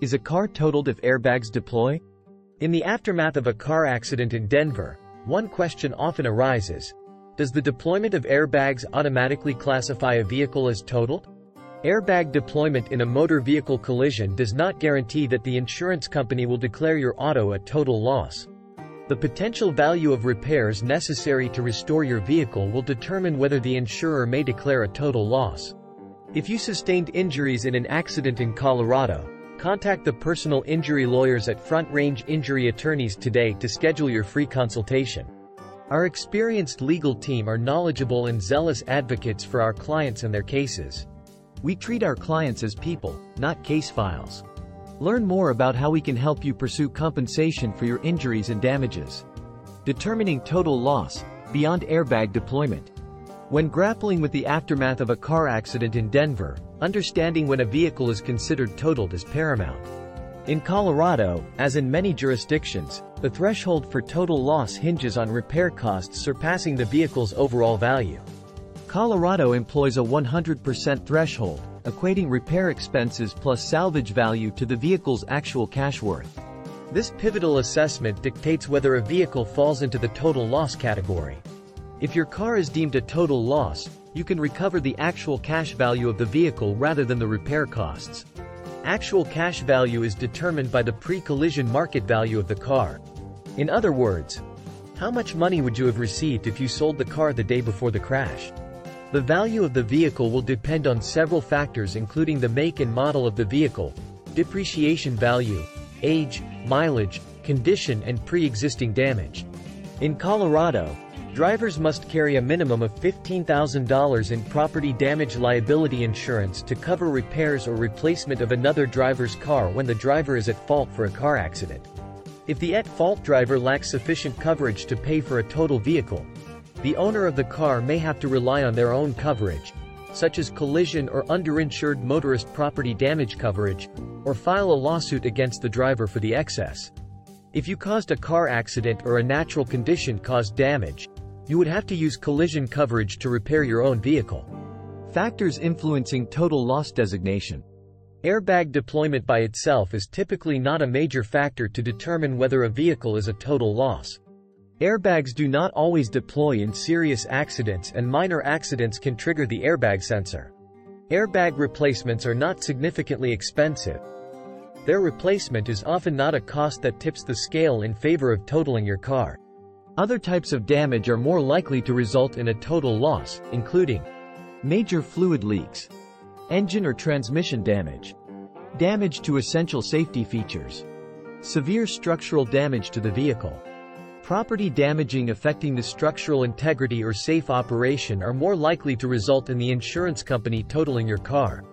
Is a car totaled if airbags deploy? In the aftermath of a car accident in Denver, one question often arises. Does the deployment of airbags automatically classify a vehicle as totaled? Airbag deployment in a motor vehicle collision does not guarantee that the insurance company will declare your auto a total loss. The potential value of repairs necessary to restore your vehicle will determine whether the insurer may declare a total loss. If you sustained injuries in an accident in Colorado, contact the personal injury lawyers at Front Range Injury Attorneys today to schedule your free consultation. Our experienced legal team are knowledgeable and zealous advocates for our clients and their cases. We treat our clients as people, not case files. Learn more about how we can help you pursue compensation for your injuries and damages. Determining total loss, beyond airbag deployment. When grappling with the aftermath of a car accident in Denver, understanding when a vehicle is considered totaled is paramount. In Colorado, as in many jurisdictions, the threshold for total loss hinges on repair costs surpassing the vehicle's overall value. Colorado employs a 100% threshold, equating repair expenses plus salvage value to the vehicle's actual cash worth. This pivotal assessment dictates whether a vehicle falls into the total loss category. If your car is deemed a total loss, you can recover the actual cash value of the vehicle rather than the repair costs. Actual cash value is determined by the pre-collision market value of the car. In other words, how much money would you have received if you sold the car the day before the crash? The value of the vehicle will depend on several factors including the make and model of the vehicle, depreciation value, age, mileage, condition and pre-existing damage. In Colorado, drivers must carry a minimum of $15,000 in property damage liability insurance to cover repairs or replacement of another driver's car when the driver is at fault for a car accident. If the at-fault driver lacks sufficient coverage to pay for a total vehicle, the owner of the car may have to rely on their own coverage, such as collision or underinsured motorist property damage coverage, or file a lawsuit against the driver for the excess. If you caused a car accident or a natural condition caused damage, you would have to use collision coverage to repair your own vehicle. Factors influencing total loss designation. Airbag deployment by itself is typically not a major factor to determine whether a vehicle is a total loss. Airbags do not always deploy in serious accidents and minor accidents can trigger the airbag sensor. Airbag replacements are not significantly expensive. Their replacement is often not a cost that tips the scale in favor of totaling your car. Other types of damage are more likely to result in a total loss, including major fluid leaks, engine or transmission damage, damage to essential safety features, severe structural damage to the vehicle, Property damaging affecting the structural integrity or safe operation are more likely to result in the insurance company totaling your car.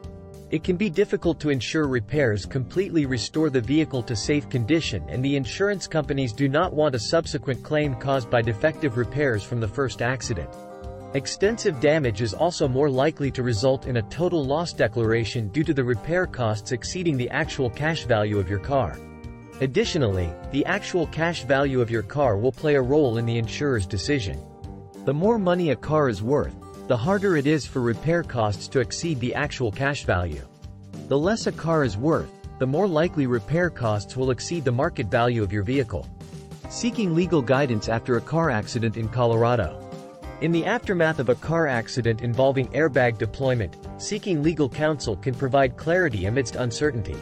It can be difficult to ensure repairs completely restore the vehicle to safe condition and the insurance companies do not want a subsequent claim caused by defective repairs from the first accident. Extensive damage is also more likely to result in a total loss declaration due to the repair costs exceeding the actual cash value of your car. Additionally, the actual cash value of your car will play a role in the insurer's decision. The more money a car is worth, the harder it is for repair costs to exceed the actual cash value. The less a car is worth, the more likely repair costs will exceed the market value of your vehicle. Seeking legal guidance after a car accident in Colorado. In the aftermath of a car accident involving airbag deployment, seeking legal counsel can provide clarity amidst uncertainty.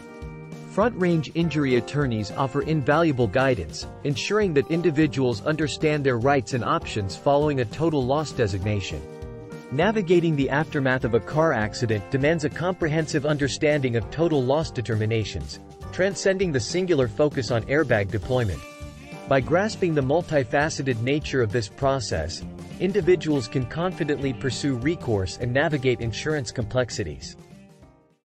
Front Range Injury Attorneys offer invaluable guidance, ensuring that individuals understand their rights and options following a total loss designation. Navigating the aftermath of a car accident demands a comprehensive understanding of total loss determinations, transcending the singular focus on airbag deployment. By grasping the multifaceted nature of this process, individuals can confidently pursue recourse and navigate insurance complexities.